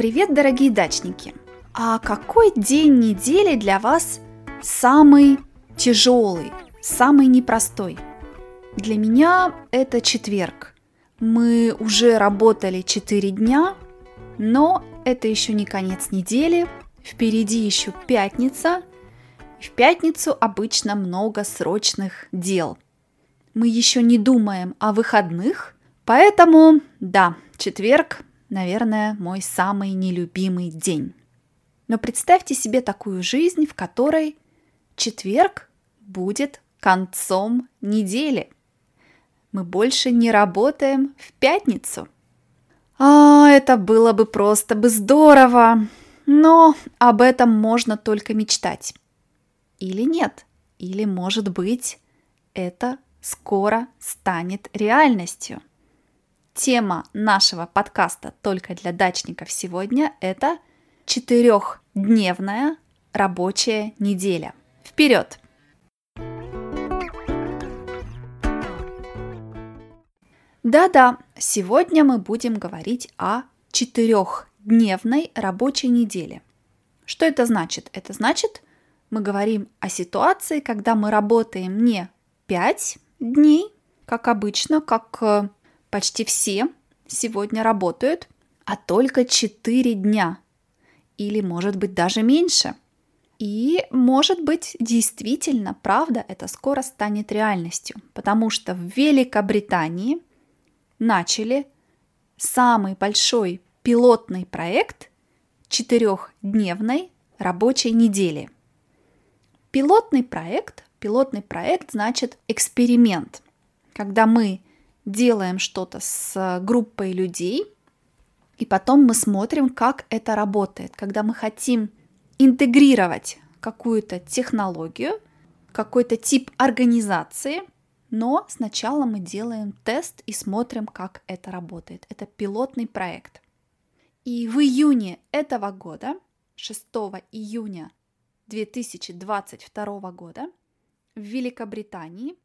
Привет, дорогие дачники! А какой день недели для вас самый тяжелый, самый непростой? Для меня это четверг. Мы уже работали 4 дня, но это еще не конец недели. Впереди еще пятница. В пятницу обычно много срочных дел. Мы еще не думаем о выходных, поэтому, да, четверг наверное, мой самый нелюбимый день. Но представьте себе такую жизнь, в которой четверг будет концом недели. Мы больше не работаем в пятницу. А, это было бы просто бы здорово, но об этом можно только мечтать. Или нет, или, может быть, это скоро станет реальностью. Тема нашего подкаста «Только для дачников» сегодня – это четырехдневная рабочая неделя. Вперед! Да-да, сегодня мы будем говорить о четырехдневной рабочей неделе. Что это значит? Это значит, мы говорим о ситуации, когда мы работаем не 5 дней, как обычно, как э, Почти все сегодня работают, а только 4 дня. Или, может быть, даже меньше. И, может быть, действительно, правда, это скоро станет реальностью, потому что в Великобритании начали самый большой пилотный проект четырехдневной рабочей недели. Пилотный проект, пилотный проект значит эксперимент, когда мы делаем что-то с группой людей, и потом мы смотрим, как это работает. Когда мы хотим интегрировать какую-то технологию, какой-то тип организации, но сначала мы делаем тест и смотрим, как это работает. Это пилотный проект. И в июне этого года, 6 июня 2022 года, в Великобритании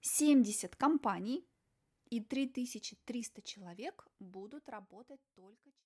70 компаний и 3300 человек будут работать только